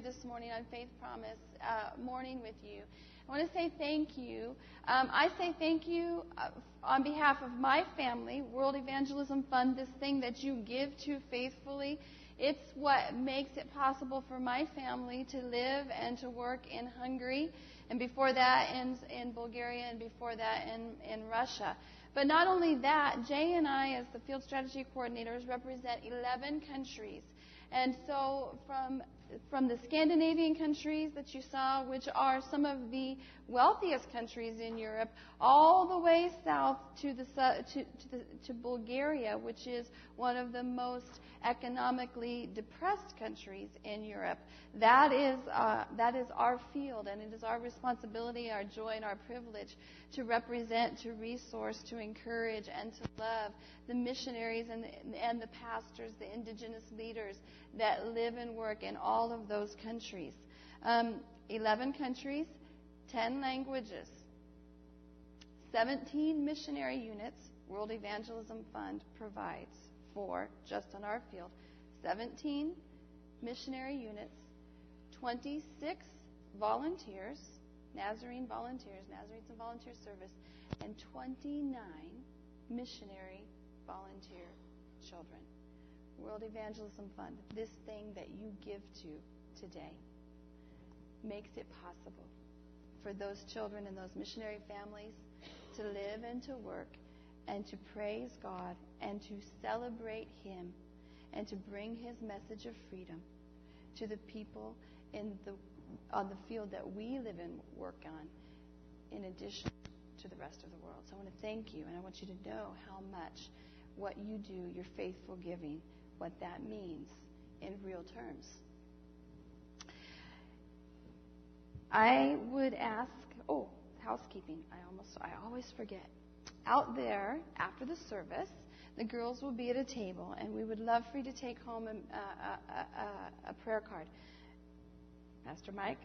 here this morning on Faith Promise, uh, morning with you. I want to say thank you. Um, I say thank you uh, on behalf of my family, World Evangelism Fund, this thing that you give to faithfully. It's what makes it possible for my family to live and to work in Hungary, and before that in, in Bulgaria, and before that in, in Russia. But not only that, Jay and I, as the field strategy coordinators, represent 11 countries. And so from from the Scandinavian countries that you saw, which are some of the wealthiest countries in Europe, all the way south to, the, to, to, the, to Bulgaria, which is one of the most economically depressed countries in Europe. That is, uh, that is our field, and it is our responsibility, our joy, and our privilege to represent, to resource, to encourage, and to love the missionaries and the, and the pastors, the indigenous leaders that live and work in all of those countries. Um, 11 countries, 10 languages, 17 missionary units World Evangelism Fund provides for just on our field. 17 missionary units, 26 volunteers, Nazarene volunteers, Nazarenes and volunteer service, and 29 missionary volunteer children. World Evangelism Fund, this thing that you give to today, makes it possible for those children and those missionary families to live and to work and to praise God and to celebrate Him and to bring His message of freedom to the people in the, on the field that we live and work on, in addition to the rest of the world. So I want to thank you, and I want you to know how much what you do, your faithful giving, what that means in real terms. I would ask, oh, housekeeping. I almost, I always forget. Out there after the service, the girls will be at a table, and we would love for you to take home a, a, a, a prayer card. Pastor Mike,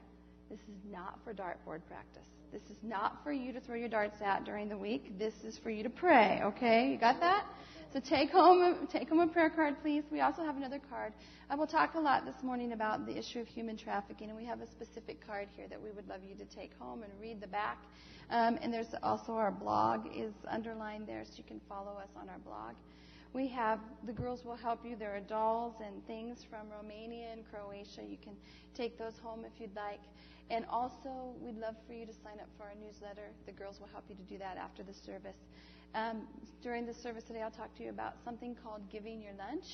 this is not for dartboard practice. This is not for you to throw your darts at during the week. This is for you to pray. Okay, you got that? So take home, take home a prayer card, please. We also have another card. I will talk a lot this morning about the issue of human trafficking, and we have a specific card here that we would love you to take home and read the back. Um, and there's also our blog is underlined there, so you can follow us on our blog. We have the girls will help you. There are dolls and things from Romania and Croatia. You can take those home if you'd like. And also, we'd love for you to sign up for our newsletter. The girls will help you to do that after the service. Um, during the service today, I'll talk to you about something called Giving Your Lunch.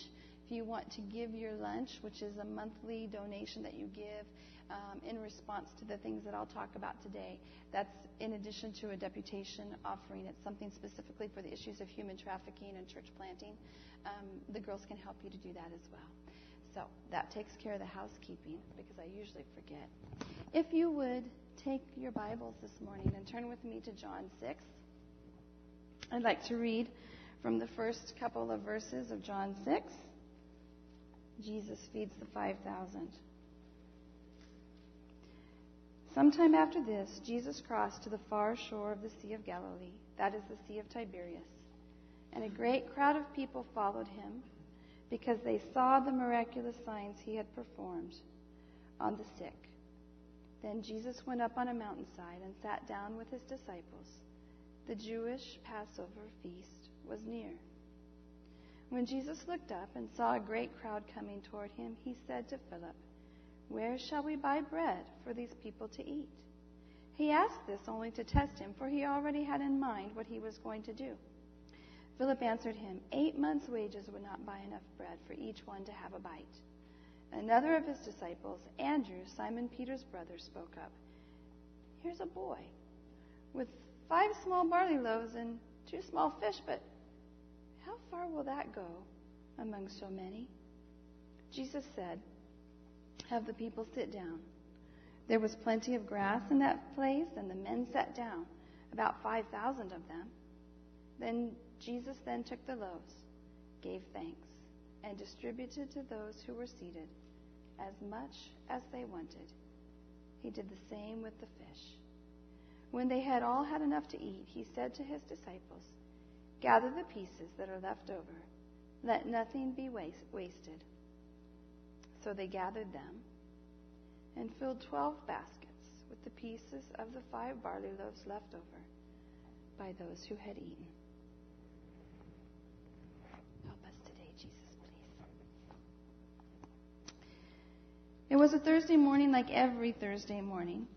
If you want to give your lunch, which is a monthly donation that you give um, in response to the things that I'll talk about today, that's in addition to a deputation offering. It's something specifically for the issues of human trafficking and church planting. Um, the girls can help you to do that as well. So that takes care of the housekeeping because I usually forget. If you would take your Bibles this morning and turn with me to John 6. I'd like to read from the first couple of verses of John 6. Jesus feeds the 5,000. Sometime after this, Jesus crossed to the far shore of the Sea of Galilee, that is the Sea of Tiberias, and a great crowd of people followed him because they saw the miraculous signs he had performed on the sick. Then Jesus went up on a mountainside and sat down with his disciples. The Jewish Passover feast was near. When Jesus looked up and saw a great crowd coming toward him, he said to Philip, Where shall we buy bread for these people to eat? He asked this only to test him, for he already had in mind what he was going to do. Philip answered him, Eight months' wages would not buy enough bread for each one to have a bite. Another of his disciples, Andrew, Simon Peter's brother, spoke up. Here's a boy with five small barley loaves and two small fish, but how far will that go among so many? Jesus said, Have the people sit down. There was plenty of grass in that place, and the men sat down, about 5,000 of them. Then Jesus then took the loaves, gave thanks, and distributed to those who were seated as much as they wanted. He did the same with the fish. When they had all had enough to eat, he said to his disciples, Gather the pieces that are left over. Let nothing be waste- wasted. So they gathered them. and filled twelve baskets with the pieces of the five barley loaves left over by those who had eaten. Help us today, Jesus, please. It was a Thursday morning like every Thursday morning.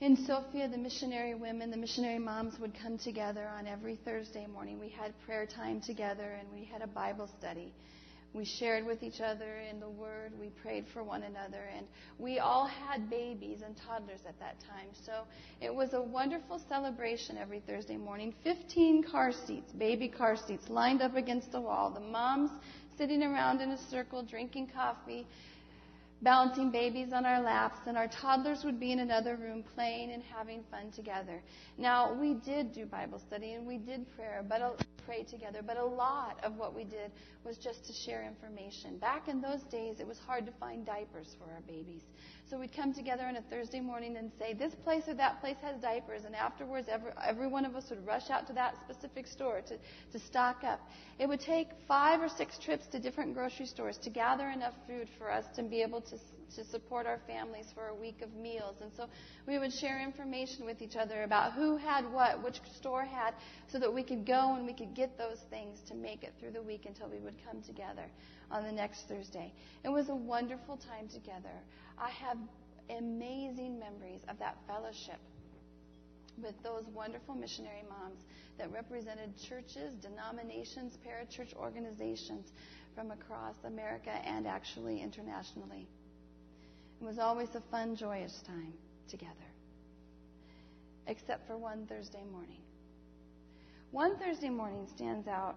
In Sofia, the missionary women, the missionary moms would come together on every Thursday morning. We had prayer time together and we had a Bible study. We shared with each other in the Word. We prayed for one another. And we all had babies and toddlers at that time. So it was a wonderful celebration every Thursday morning. 15 car seats, baby car seats, lined up against the wall. The moms sitting around in a circle, drinking coffee balancing babies on our laps, and our toddlers would be in another room playing and having fun together. Now, we did do Bible study and we did prayer, but a, pray together, but a lot of what we did was just to share information. Back in those days, it was hard to find diapers for our babies. So we'd come together on a Thursday morning and say, this place or that place has diapers. And afterwards, every, every one of us would rush out to that specific store to, to stock up. It would take five or six trips to different grocery stores to gather enough food for us to be able to, to support our families for a week of meals. And so we would share information with each other about who had what, which store had, so that we could go and we could get those things to make it through the week until we would come together on the next Thursday. It was a wonderful time together. I have amazing memories of that fellowship with those wonderful missionary moms that represented churches, denominations, parachurch organizations from across America and actually internationally. It was always a fun, joyous time together, except for one Thursday morning. One Thursday morning stands out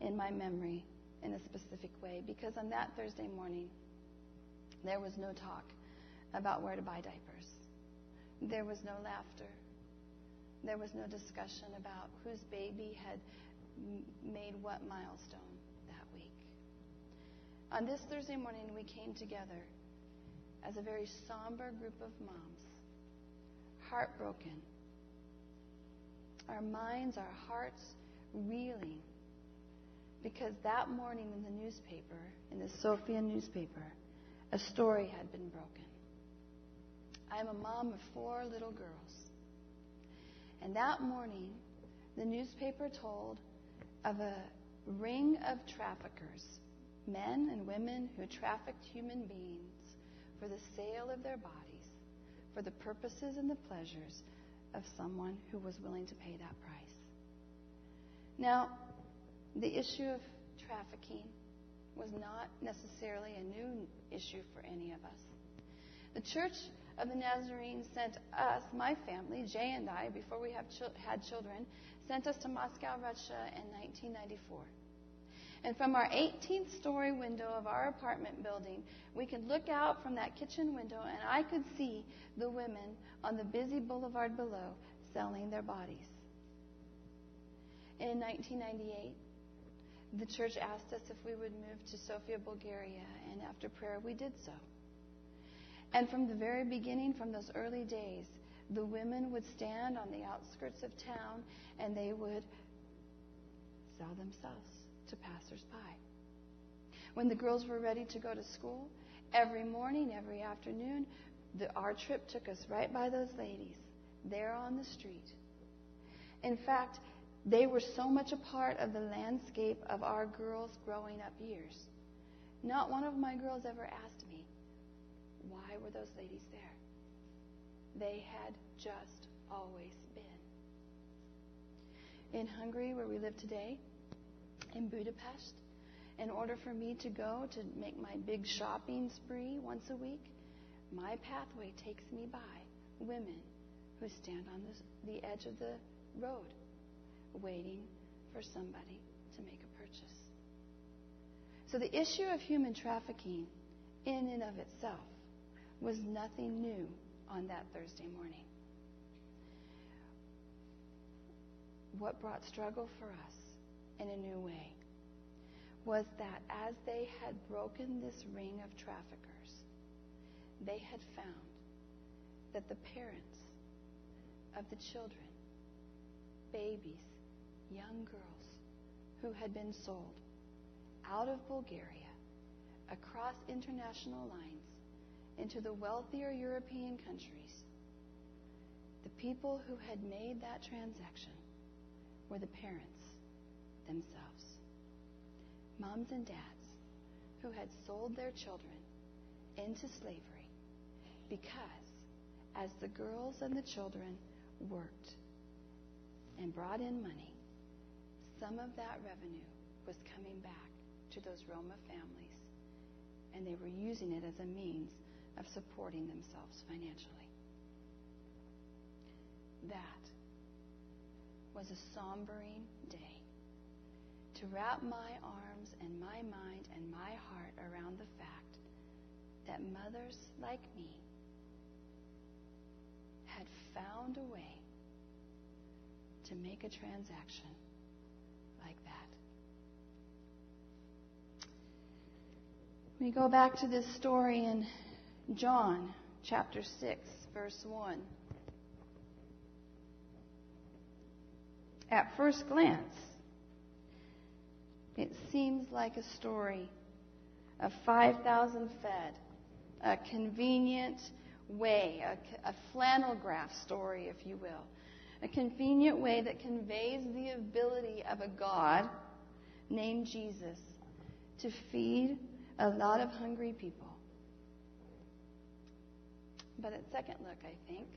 in my memory in a specific way because on that Thursday morning, there was no talk about where to buy diapers. There was no laughter. There was no discussion about whose baby had made what milestone that week. On this Thursday morning, we came together as a very somber group of moms, heartbroken, our minds, our hearts reeling because that morning in the newspaper, in the Sofia newspaper, a story had been broken. I am a mom of four little girls. And that morning, the newspaper told of a ring of traffickers, men and women who trafficked human beings for the sale of their bodies, for the purposes and the pleasures of someone who was willing to pay that price. Now, the issue of trafficking was not necessarily a new issue for any of us. The Church of the Nazarene sent us, my family, Jay and I, before we had children, sent us to Moscow, Russia in 1994. And from our 18th story window of our apartment building, we could look out from that kitchen window and I could see the women on the busy boulevard below selling their bodies. In 1998, the church asked us if we would move to Sofia, Bulgaria, and after prayer, we did so. And from the very beginning, from those early days, the women would stand on the outskirts of town and they would sell themselves to passersby. When the girls were ready to go to school, every morning, every afternoon, the, our trip took us right by those ladies there on the street. In fact, they were so much a part of the landscape of our girls' growing up years. Not one of my girls ever asked me, why were those ladies there? They had just always been. In Hungary, where we live today, in Budapest, in order for me to go to make my big shopping spree once a week, my pathway takes me by women who stand on the, the edge of the road waiting for somebody to make a purchase. So the issue of human trafficking, in and of itself, was nothing new on that Thursday morning. What brought struggle for us in a new way was that as they had broken this ring of traffickers, they had found that the parents of the children, babies, young girls who had been sold out of Bulgaria across international lines into the wealthier European countries, the people who had made that transaction were the parents themselves. Moms and dads who had sold their children into slavery because as the girls and the children worked and brought in money, some of that revenue was coming back to those Roma families, and they were using it as a means of supporting themselves financially. That was a sombering to wrap my arms and my mind and my heart around the fact that mothers like me had found a way to make a transaction like that. We go back to this story in John chapter 6, verse 1. At first glance, it seems like a story of 5,000 fed, a convenient way, a, a flannel graph story, if you will. A convenient way that conveys the ability of a God named Jesus to feed a lot of hungry people. But at second look, I think,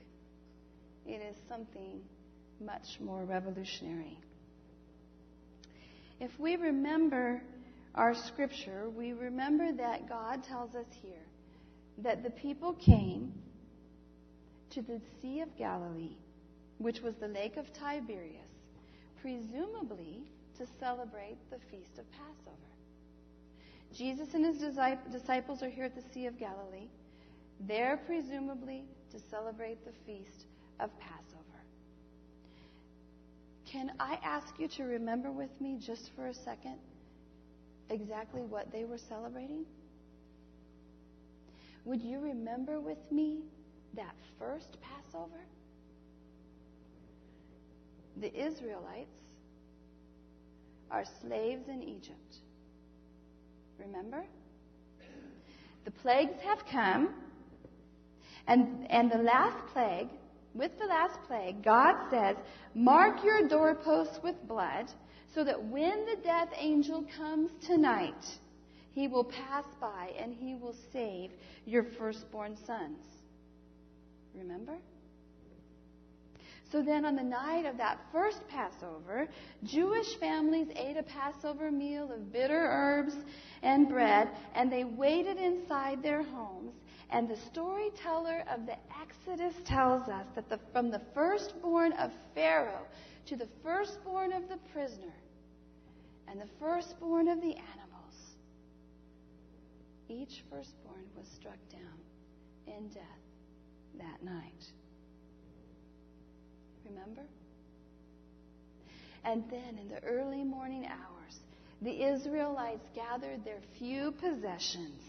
it is something much more revolutionary. If we remember our scripture, we remember that God tells us here that the people came to the Sea of Galilee, which was the lake of Tiberias, presumably to celebrate the feast of Passover. Jesus and his disciples are here at the Sea of Galilee, there presumably to celebrate the feast of Passover. Can I ask you to remember with me just for a second exactly what they were celebrating? Would you remember with me that first Passover? The Israelites are slaves in Egypt. Remember? The plagues have come, and, and the last plague, with the last plague, God says, Mark your doorposts with blood, so that when the death angel comes tonight, he will pass by and he will save your firstborn sons. Remember? So then, on the night of that first Passover, Jewish families ate a Passover meal of bitter herbs and bread, and they waited inside their homes. And the storyteller of the Exodus tells us that the, from the firstborn of Pharaoh to the firstborn of the prisoner and the firstborn of the animals, each firstborn was struck down in death that night. Remember? And then in the early morning hours, the Israelites gathered their few possessions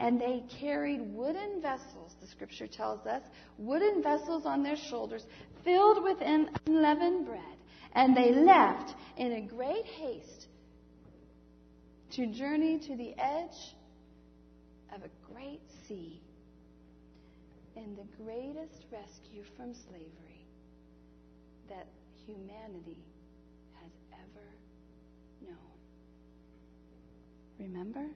and they carried wooden vessels, the scripture tells us, wooden vessels on their shoulders filled with unleavened bread. And they left in a great haste to journey to the edge of a great sea in the greatest rescue from slavery that humanity has ever known. Remember?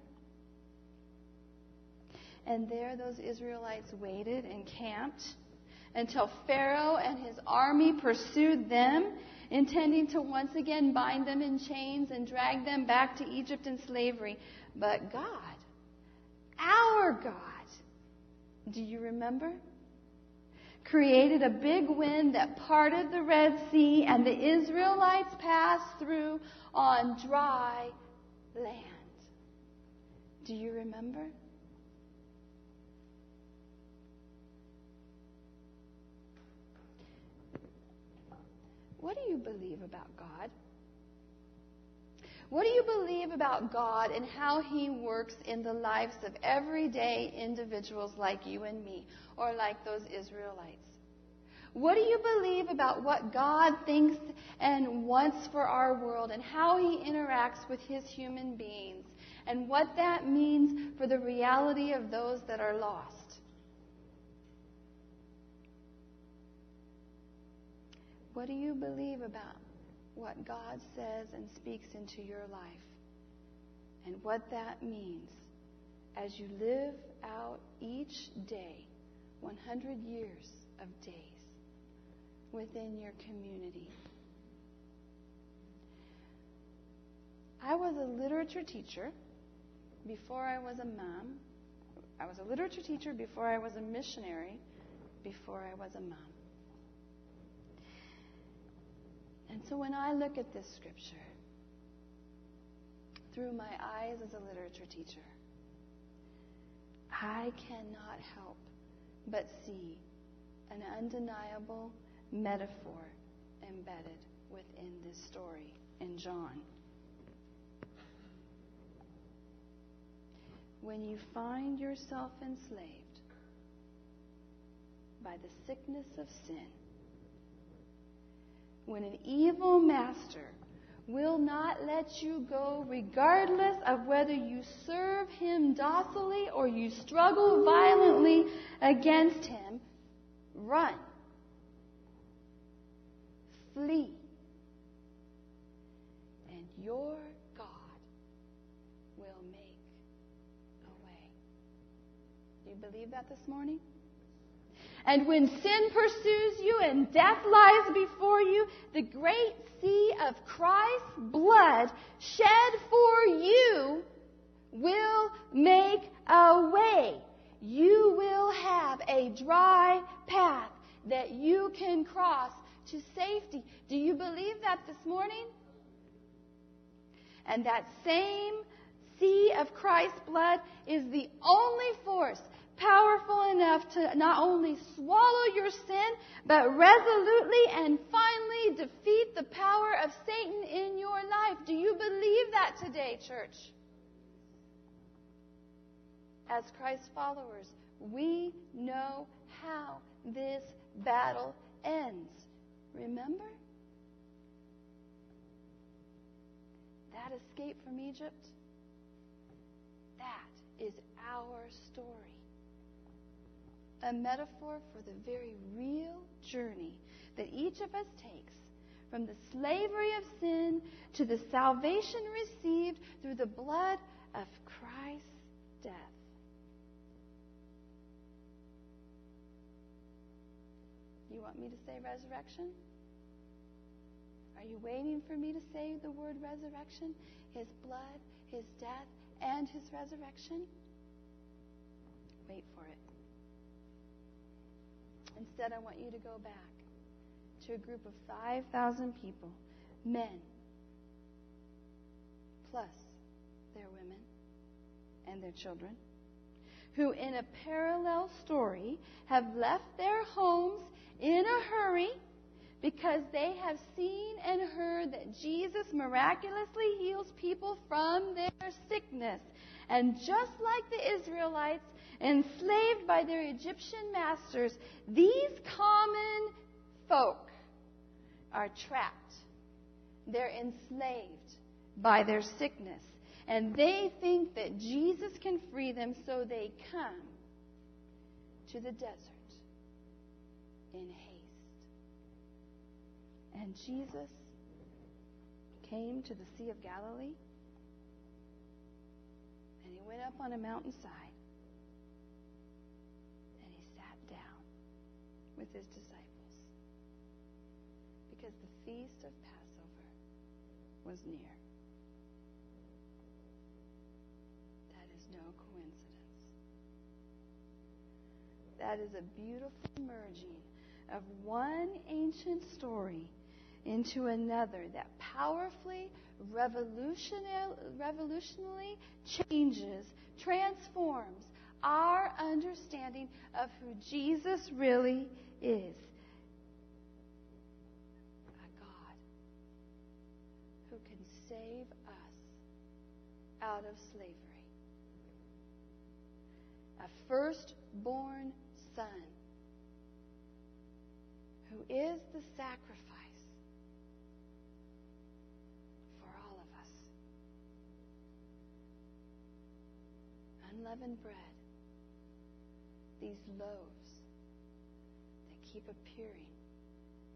And there those Israelites waited and camped until Pharaoh and his army pursued them, intending to once again bind them in chains and drag them back to Egypt in slavery. But God, our God, do you remember? Created a big wind that parted the Red Sea, and the Israelites passed through on dry land. Do you remember? What do you believe about God? What do you believe about God and how He works in the lives of everyday individuals like you and me, or like those Israelites? What do you believe about what God thinks and wants for our world and how He interacts with His human beings and what that means for the reality of those that are lost? What do you believe about what God says and speaks into your life? And what that means as you live out each day, 100 years of days within your community. I was a literature teacher before I was a mom. I was a literature teacher before I was a missionary, before I was a mom. And so when I look at this scripture through my eyes as a literature teacher, I cannot help but see an undeniable metaphor embedded within this story in John. When you find yourself enslaved by the sickness of sin, when an evil master will not let you go, regardless of whether you serve him docilely or you struggle violently against him. Run. Flee. And your God will make a way. Do you believe that this morning? And when sin pursues you and death lies before you, the great sea of Christ's blood shed for you will make a way. You will have a dry path that you can cross to safety. Do you believe that this morning? And that same sea of Christ's blood is the only force powerful enough to not only swallow your sin, but resolutely and finally defeat the power of Satan in your life. Do you believe that today, church? As Christ followers, we know how this battle ends. Remember? That escape from Egypt, that is our story a metaphor for the very real journey that each of us takes from the slavery of sin to the salvation received through the blood of Christ's death. You want me to say resurrection? Are you waiting for me to say the word resurrection? His blood, his death, and his resurrection? Wait for it. Instead, I want you to go back to a group of 5,000 people, men, plus their women and their children, who in a parallel story have left their homes in a hurry because they have seen and heard that Jesus miraculously heals people from their sickness. And just like the Israelites, enslaved by their Egyptian masters, these common folk are trapped. They're enslaved by their sickness. And they think that Jesus can free them, so they come to the desert in haste. And Jesus came to the Sea of Galilee, and he went up on a mountainside. With his disciples because the feast of Passover was near. That is no coincidence. That is a beautiful merging of one ancient story into another that powerfully, revolutionarily changes, transforms our understanding of who Jesus really is a God who can save us out of slavery. A firstborn son who is the sacrifice for all of us. Unleavened bread, these loaves keep appearing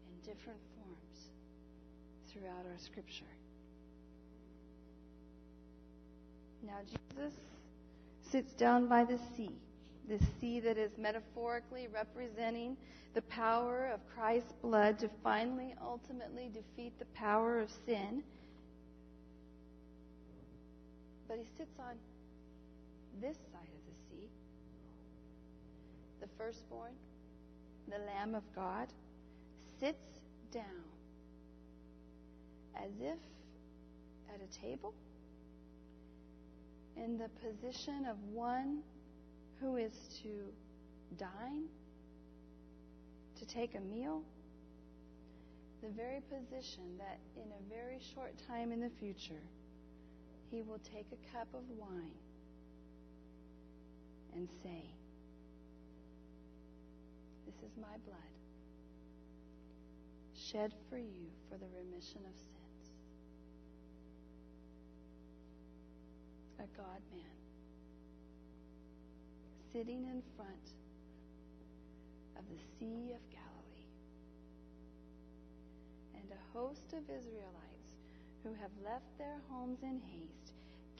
in different forms throughout our scripture. Now, Jesus sits down by the sea, the sea that is metaphorically representing the power of Christ's blood to finally, ultimately defeat the power of sin. But he sits on this side of the sea. The firstborn, the Lamb of God, sits down as if at a table in the position of one who is to dine, to take a meal, the very position that in a very short time in the future, he will take a cup of wine and say, is my blood, shed for you for the remission of sins. a God man, sitting in front of the Sea of Galilee, and a host of Israelites who have left their homes in haste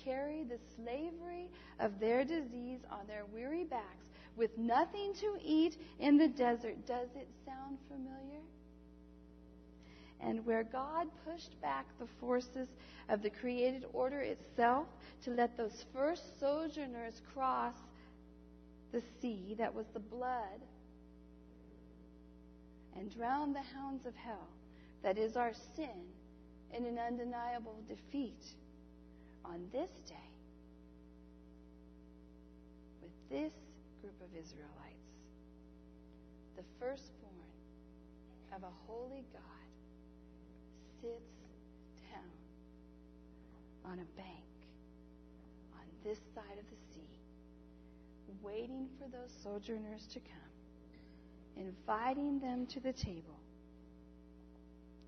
carry the slavery of their disease on their weary backs with nothing to eat in the desert. Does it sound familiar? and where God pushed back the forces of the created order itself to let those first sojourners cross the sea that was the blood and drown the hounds of hell, that is our sin, in an undeniable defeat on this day with this group of Israelites, the firstborn of a holy God sits down on a bank on this side of the sea, waiting for those sojourners to come, inviting them to the table,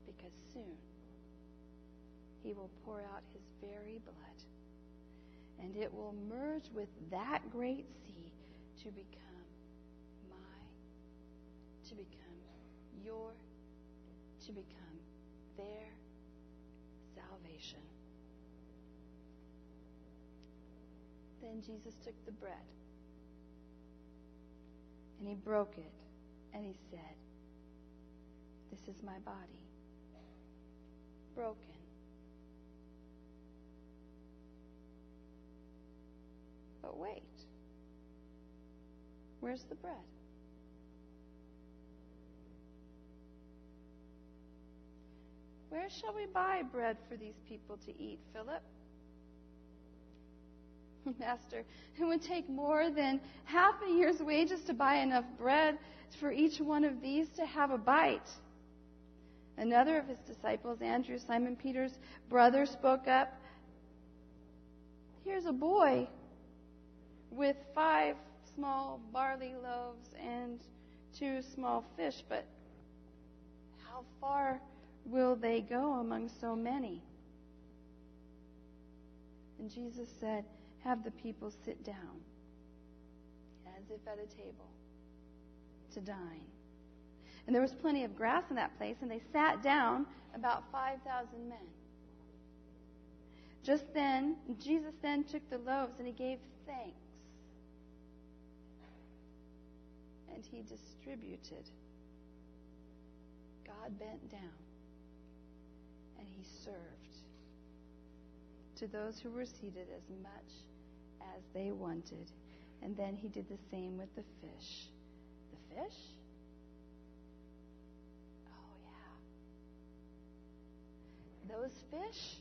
because soon he will pour out his very blood, and it will merge with that great sea to become my, to become your, to become their salvation. Then Jesus took the bread and he broke it and he said, This is my body, broken. But wait, where's the bread? Where shall we buy bread for these people to eat, Philip? Master, it would take more than half a year's wages to buy enough bread for each one of these to have a bite. Another of his disciples, Andrew, Simon Peter's brother, spoke up. Here's a boy with five small barley loaves and two small fish, but how far will they go among so many? And Jesus said, Have the people sit down, as if at a table, to dine. And there was plenty of grass in that place, and they sat down, about 5,000 men. Just then, Jesus then took the loaves and he gave thanks. And he distributed. God bent down and he served to those who were seated as much as they wanted. And then he did the same with the fish. The fish? Oh, yeah. Those fish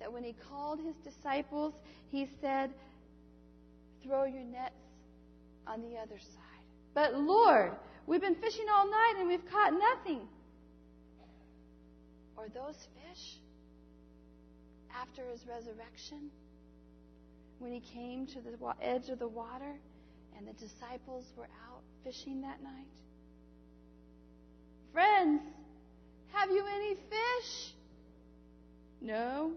that when he called his disciples, he said, Throw your nets on the other side. But Lord, we've been fishing all night and we've caught nothing. Or those fish after his resurrection, when he came to the edge of the water and the disciples were out fishing that night? Friends, have you any fish? No.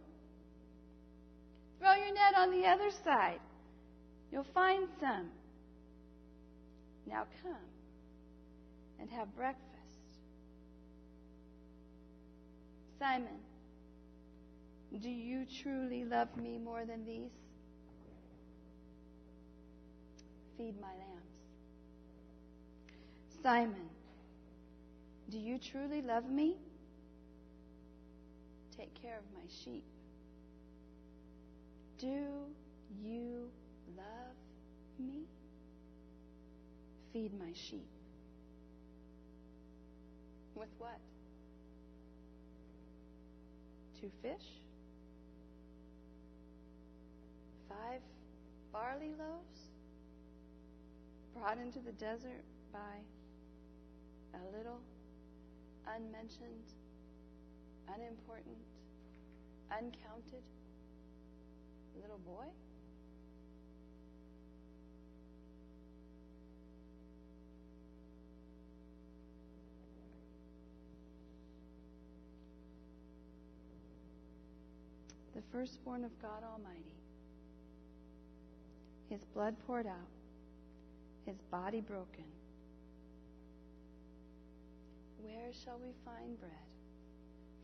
Throw your net on the other side. You'll find some. Now come and have breakfast Simon, do you truly love me more than these? Feed my lambs. Simon, do you truly love me? Take care of my sheep. Do you love me? Feed my sheep. With what? Two fish? Five barley loaves? Brought into the desert by a little, unmentioned, unimportant, uncounted little boy? The firstborn of God Almighty, his blood poured out, his body broken. Where shall we find bread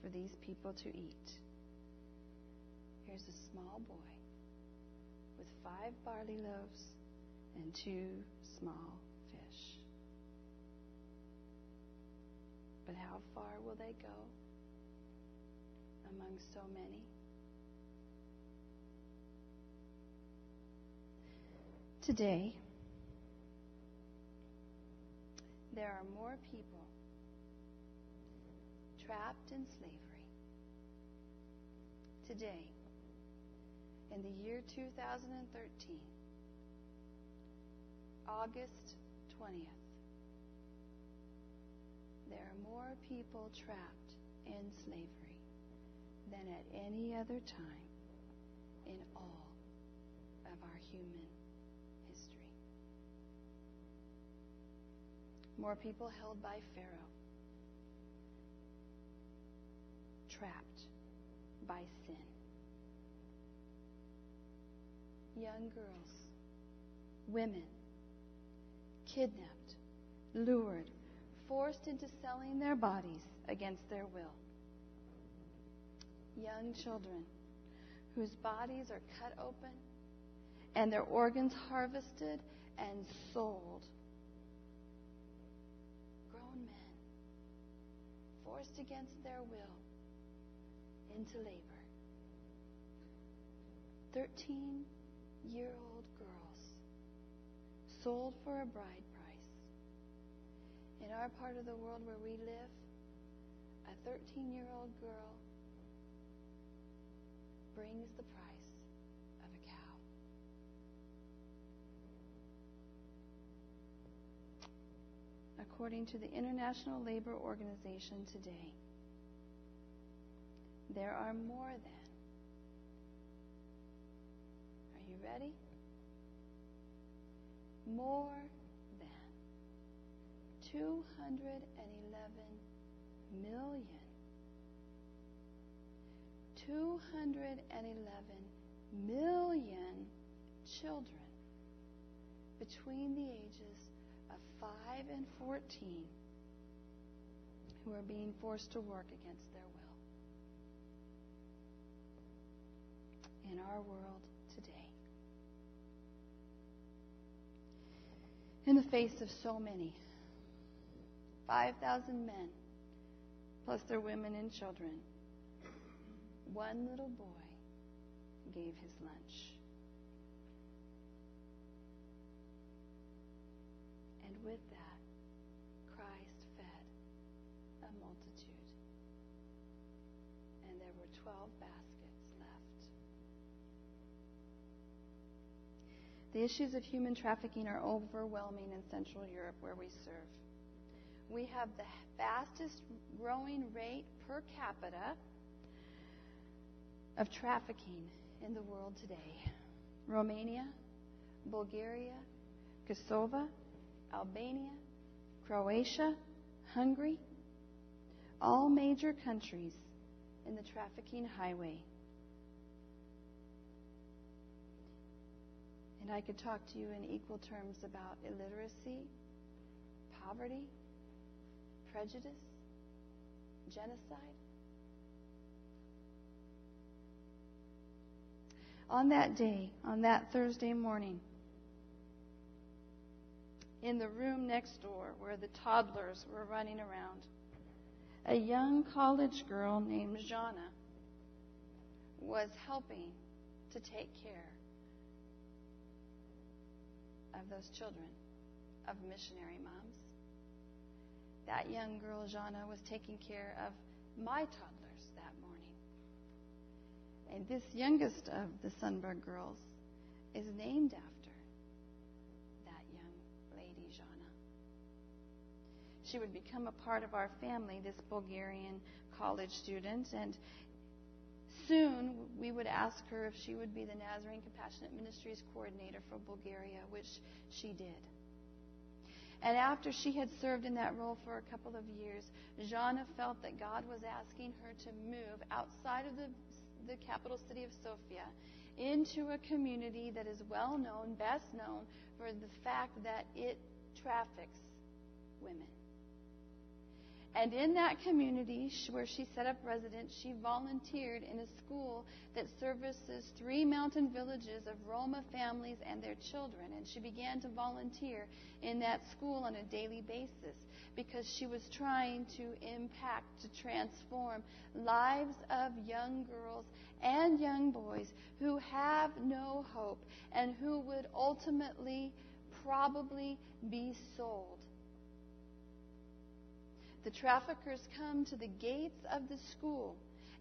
for these people to eat? Here's a small boy with five barley loaves and two small fish. But how far will they go among so many? Today, there are more people trapped in slavery. Today, in the year 2013, August 20th, there are more people trapped in slavery than at any other time in all of our human history. More people held by Pharaoh, trapped by sin young girls, women, kidnapped, lured, forced into selling their bodies against their will. Young children whose bodies are cut open and their organs harvested and sold. Grown men forced against their will into labor. 13 year old girls sold for a bride price. In our part of the world where we live, a 13 year old girl brings the price of a cow. According to the International Labor Organization today, there are more than Are you ready? More than 211 million. 211 million children between the ages 5 and 14 who are being forced to work against their will. In our world today. in the face of so many 5,000 men, plus their women and children. One little boy gave his lunch. And with that, Christ fed a multitude. And there were 12 baskets left. The issues of human trafficking are overwhelming in Central Europe, where we serve. We have the fastest growing rate per capita of trafficking in the world today. Romania, Bulgaria, Kosovo, Albania, Croatia, Hungary, all major countries in the trafficking highway. And I could talk to you in equal terms about illiteracy, poverty, prejudice, genocide. On that day, on that Thursday morning, in the room next door where the toddlers were running around, a young college girl named Jana was helping to take care of those children, of missionary moms. That young girl, Jana, was taking care of my toddlers that morning. And this youngest of the Sunberg girls is named after She would become a part of our family, this Bulgarian college student, and soon we would ask her if she would be the Nazarene Compassionate Ministries coordinator for Bulgaria, which she did. And after she had served in that role for a couple of years, Jana felt that God was asking her to move outside of the, the capital city of Sofia into a community that is well known, best known, for the fact that it traffics women. And in that community where she set up residence, she volunteered in a school that services three mountain villages of Roma families and their children. And she began to volunteer in that school on a daily basis because she was trying to impact, to transform lives of young girls and young boys who have no hope and who would ultimately probably be sold the traffickers come to the gates of the school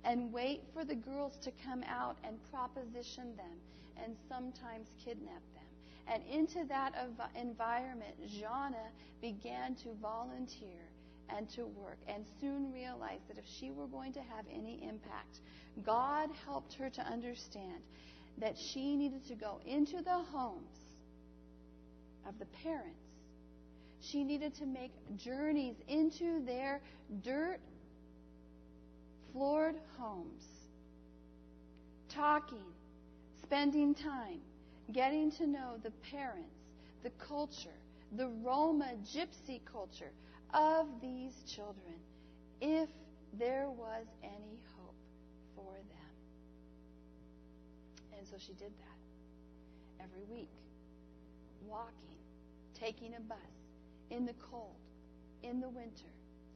and wait for the girls to come out and proposition them and sometimes kidnap them. And into that environment, Jana began to volunteer and to work and soon realized that if she were going to have any impact, God helped her to understand that she needed to go into the homes of the parents she needed to make journeys into their dirt floored homes, talking, spending time, getting to know the parents, the culture, the Roma gypsy culture of these children, if there was any hope for them. And so she did that every week, walking, taking a bus in the cold, in the winter,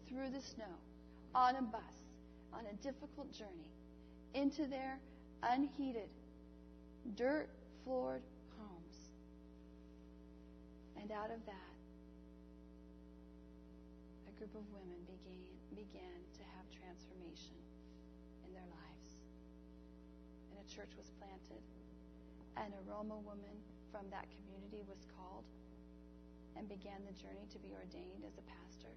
through the snow, on a bus, on a difficult journey, into their unheated, dirt floored homes. And out of that, a group of women began, began to have transformation in their lives. And a church was planted, and a Roma woman from that community was called and began the journey to be ordained as a pastor.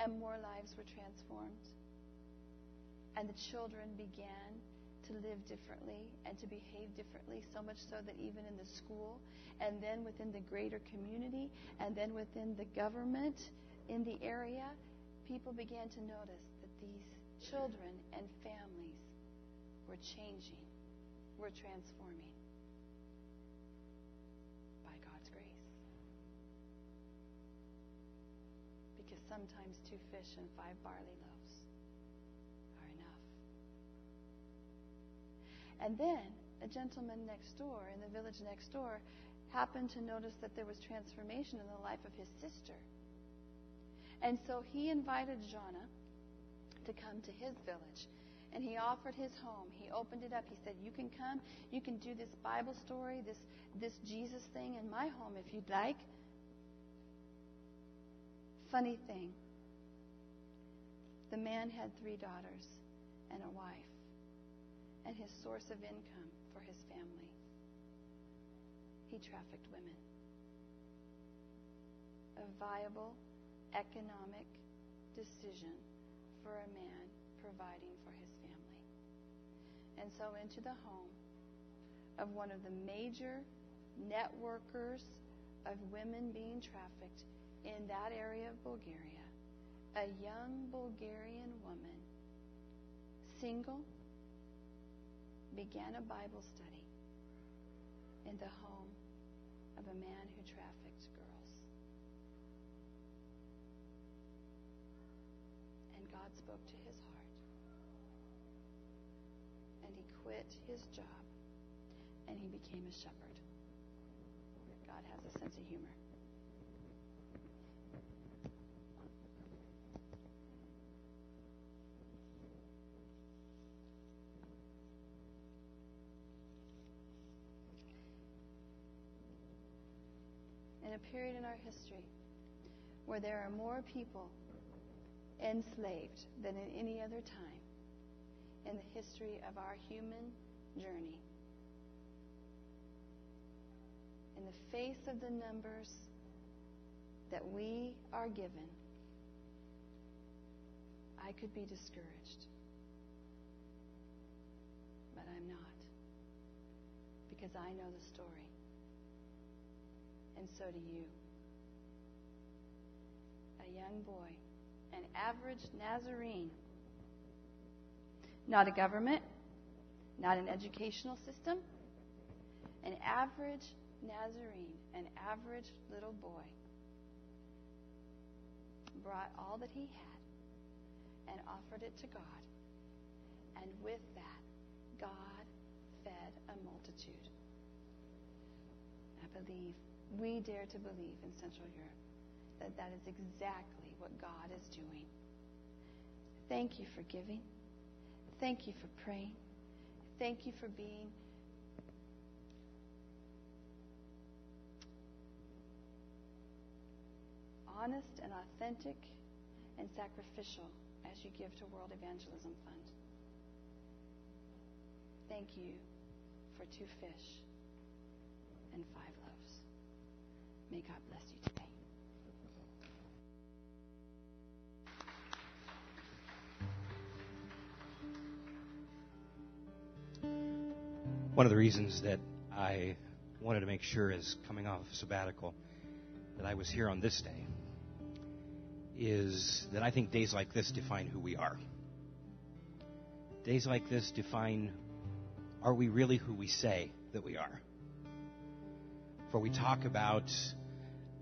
And more lives were transformed. And the children began to live differently and to behave differently, so much so that even in the school, and then within the greater community, and then within the government in the area, people began to notice that these children and families were changing, were transforming. Sometimes two fish and five barley loaves are enough. And then a gentleman next door, in the village next door, happened to notice that there was transformation in the life of his sister. And so he invited Jana to come to his village. And he offered his home. He opened it up. He said, You can come. You can do this Bible story, this, this Jesus thing in my home if you'd like. Funny thing, the man had three daughters and a wife, and his source of income for his family. He trafficked women. A viable economic decision for a man providing for his family. And so into the home of one of the major networkers of women being trafficked in that area of Bulgaria, a young Bulgarian woman, single, began a Bible study in the home of a man who trafficked girls. And God spoke to his heart. And he quit his job and he became a shepherd. God has a sense of humor. A period in our history where there are more people enslaved than in any other time in the history of our human journey. In the face of the numbers that we are given, I could be discouraged. But I'm not. Because I know the story. And so do you. A young boy, an average Nazarene not a government, not an educational system. An average Nazarene, an average little boy, brought all that he had and offered it to God. And with that, God fed a multitude. I believe, we dare to believe in Central Europe that that is exactly what God is doing. Thank you for giving. Thank you for praying. Thank you for being honest and authentic and sacrificial as you give to World Evangelism Fund. Thank you for two fish and five loaves. May God bless you today. One of the reasons that I wanted to make sure as coming off sabbatical that I was here on this day is that I think days like this define who we are. Days like this define are we really who we say that we are? For we talk about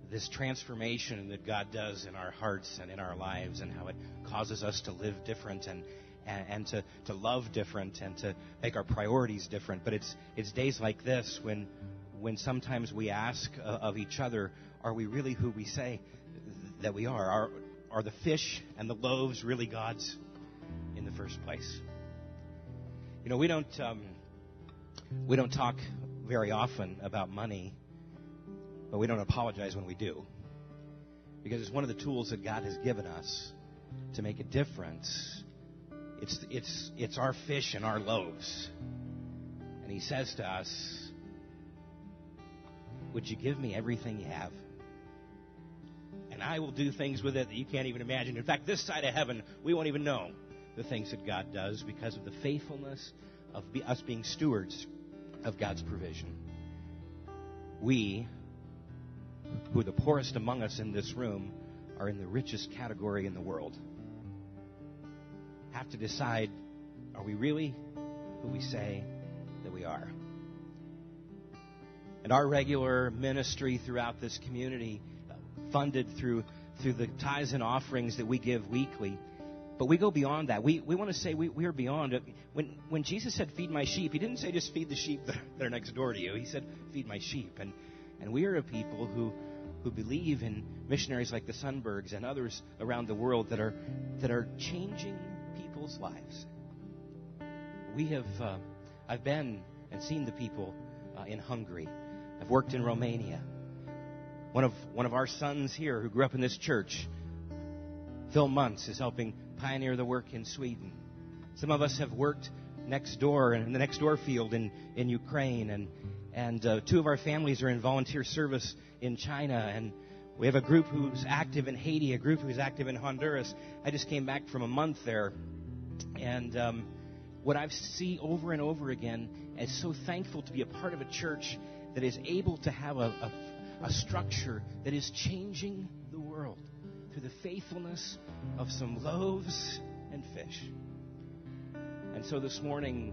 this transformation that God does in our hearts and in our lives and how it causes us to live different and, and, and to, to love different and to make our priorities different. But it's, it's days like this when, when sometimes we ask of each other, are we really who we say that we are? Are, are the fish and the loaves really God's in the first place? You know, we don't, um, we don't talk very often about money, but we don't apologize when we do. Because it's one of the tools that God has given us to make a difference it's, it's, it's our fish and our loaves. And he says to us, Would you give me everything you have? And I will do things with it that you can't even imagine. In fact, this side of heaven, we won't even know the things that God does because of the faithfulness of us being stewards of God's provision. We, who are the poorest among us in this room, are in the richest category in the world have to decide are we really who we say that we are? And our regular ministry throughout this community, uh, funded through, through the tithes and offerings that we give weekly, but we go beyond that. We, we want to say we, we are beyond. When, when Jesus said, Feed my sheep, he didn't say just feed the sheep that are next door to you. He said, Feed my sheep. And, and we are a people who, who believe in missionaries like the Sunbergs and others around the world that are, that are changing people's lives. We have, uh, I've been and seen the people uh, in Hungary. I've worked in Romania. One of, one of our sons here who grew up in this church, Phil Muntz, is helping pioneer the work in Sweden. Some of us have worked next door in the next door field in, in Ukraine, and, and uh, two of our families are in volunteer service in China, and we have a group who's active in Haiti, a group who's active in Honduras. I just came back from a month there and um, what I see over and over again is so thankful to be a part of a church that is able to have a, a, a structure that is changing the world through the faithfulness of some loaves and fish. And so this morning,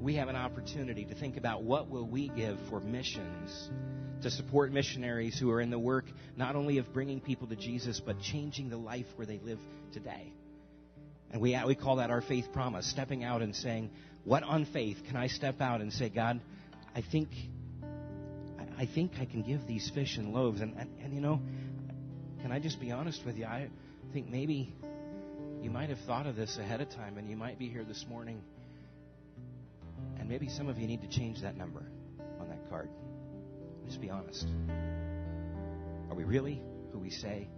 we have an opportunity to think about what will we give for missions to support missionaries who are in the work not only of bringing people to Jesus, but changing the life where they live today. And we, we call that our faith promise, stepping out and saying, What on faith can I step out and say, God, I think I think I can give these fish and loaves. And, and, and you know, can I just be honest with you? I think maybe you might have thought of this ahead of time, and you might be here this morning, and maybe some of you need to change that number on that card. Just be honest. Are we really who we say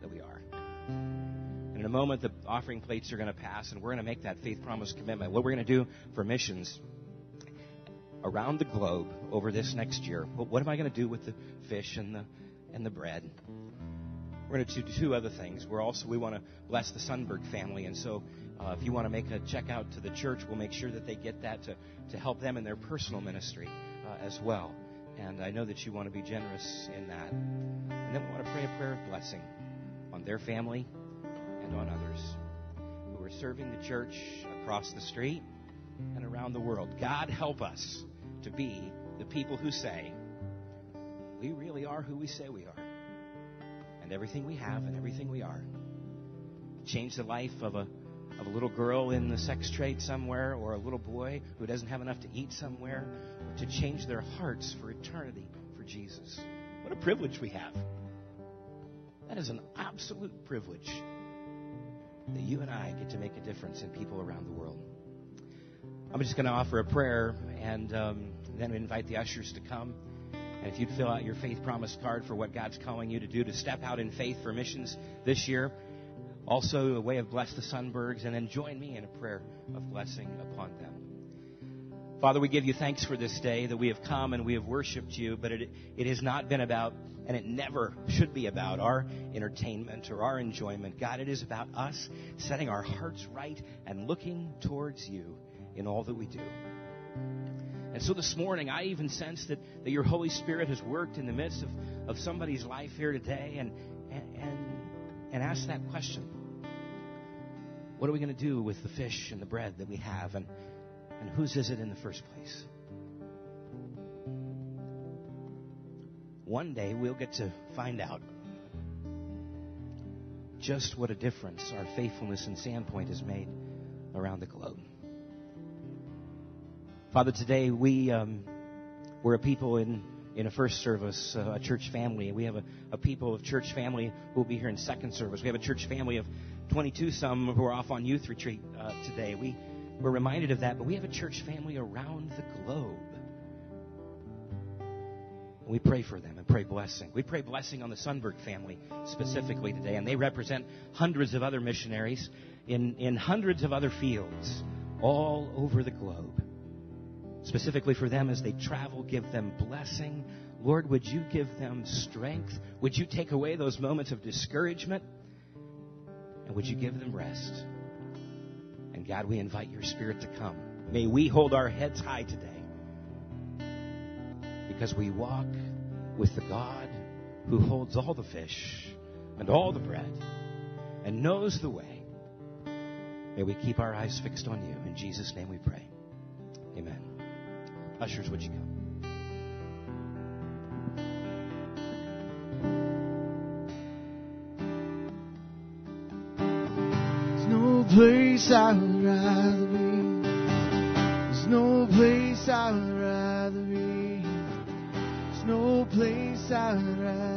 that we are? And in a moment, the offering plates are going to pass, and we're going to make that faith promise commitment. What we're going to do for missions around the globe over this next year. What am I going to do with the fish and the and the bread? We're going to do two other things. We're also we want to bless the Sunberg family, and so uh, if you want to make a check out to the church, we'll make sure that they get that to to help them in their personal ministry uh, as well. And I know that you want to be generous in that. And then we want to pray a prayer of blessing on their family and on others who are serving the church across the street and around the world. God help us to be the people who say, we really are who we say we are. And everything we have and everything we are. Change the life of a, of a little girl in the sex trade somewhere or a little boy who doesn't have enough to eat somewhere, to change their hearts for eternity for Jesus. What a privilege we have. That is an absolute privilege that you and I get to make a difference in people around the world. I'm just going to offer a prayer and um, then invite the ushers to come. And if you'd fill out your faith promise card for what God's calling you to do to step out in faith for missions this year, also a way of bless the Sunbergs, and then join me in a prayer of blessing upon them. Father, we give you thanks for this day that we have come and we have worshiped you, but it, it has not been about, and it never should be about, our entertainment or our enjoyment. God, it is about us setting our hearts right and looking towards you in all that we do. And so this morning, I even sense that, that your Holy Spirit has worked in the midst of, of somebody's life here today and, and, and, and ask that question. What are we going to do with the fish and the bread that we have? And, and whose is it in the first place? One day we'll get to find out just what a difference our faithfulness in Sandpoint has made around the globe. Father, today we um, we're a people in in a first service, uh, a church family. We have a, a people of church family who will be here in second service. We have a church family of 22 some who are off on youth retreat uh, today. We we're reminded of that, but we have a church family around the globe. We pray for them and pray blessing. We pray blessing on the Sunberg family specifically today, and they represent hundreds of other missionaries in, in hundreds of other fields all over the globe specifically for them as they travel. Give them blessing. Lord, would you give them strength? Would you take away those moments of discouragement? And would you give them rest? And God, we invite your spirit to come. May we hold our heads high today because we walk with the God who holds all the fish and all the bread and knows the way. May we keep our eyes fixed on you. In Jesus' name we pray. Amen. Ushers, would you come? There's no place I would rather be. There's no place I would rather be. There's no place I would rather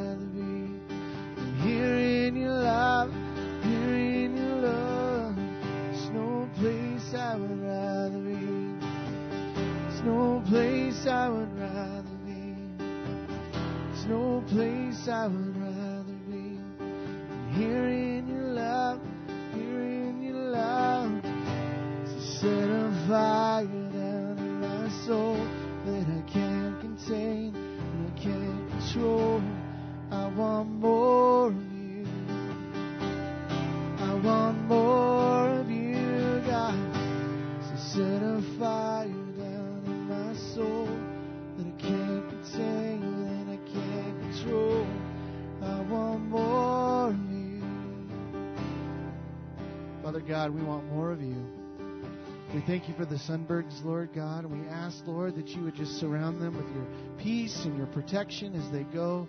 no place I would rather be. There's no place I would rather be than here in your love, here in your love. To set a fire down in my soul that I can't contain and I can't control. I want more of you. I want more of you, God. So set a fire soul that I can't contain and I can't control. I want more of you. Father God, we want more of you. We thank you for the Sunbergs, Lord God, we ask, Lord, that you would just surround them with your peace and your protection as they go.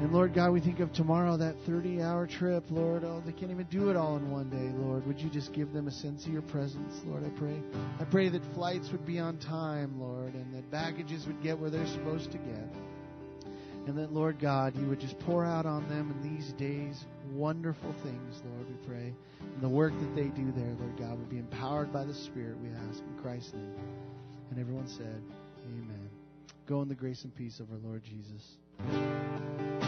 And Lord God, we think of tomorrow, that 30 hour trip, Lord. Oh, they can't even do it all in one day, Lord. Would you just give them a sense of your presence, Lord, I pray? I pray that flights would be on time, Lord, and that baggages would get where they're supposed to get. And that, Lord God, you would just pour out on them in these days wonderful things, Lord, we pray. And the work that they do there, Lord God, would be empowered by the Spirit, we ask in Christ's name. And everyone said, Amen. Go in the grace and peace of our Lord Jesus.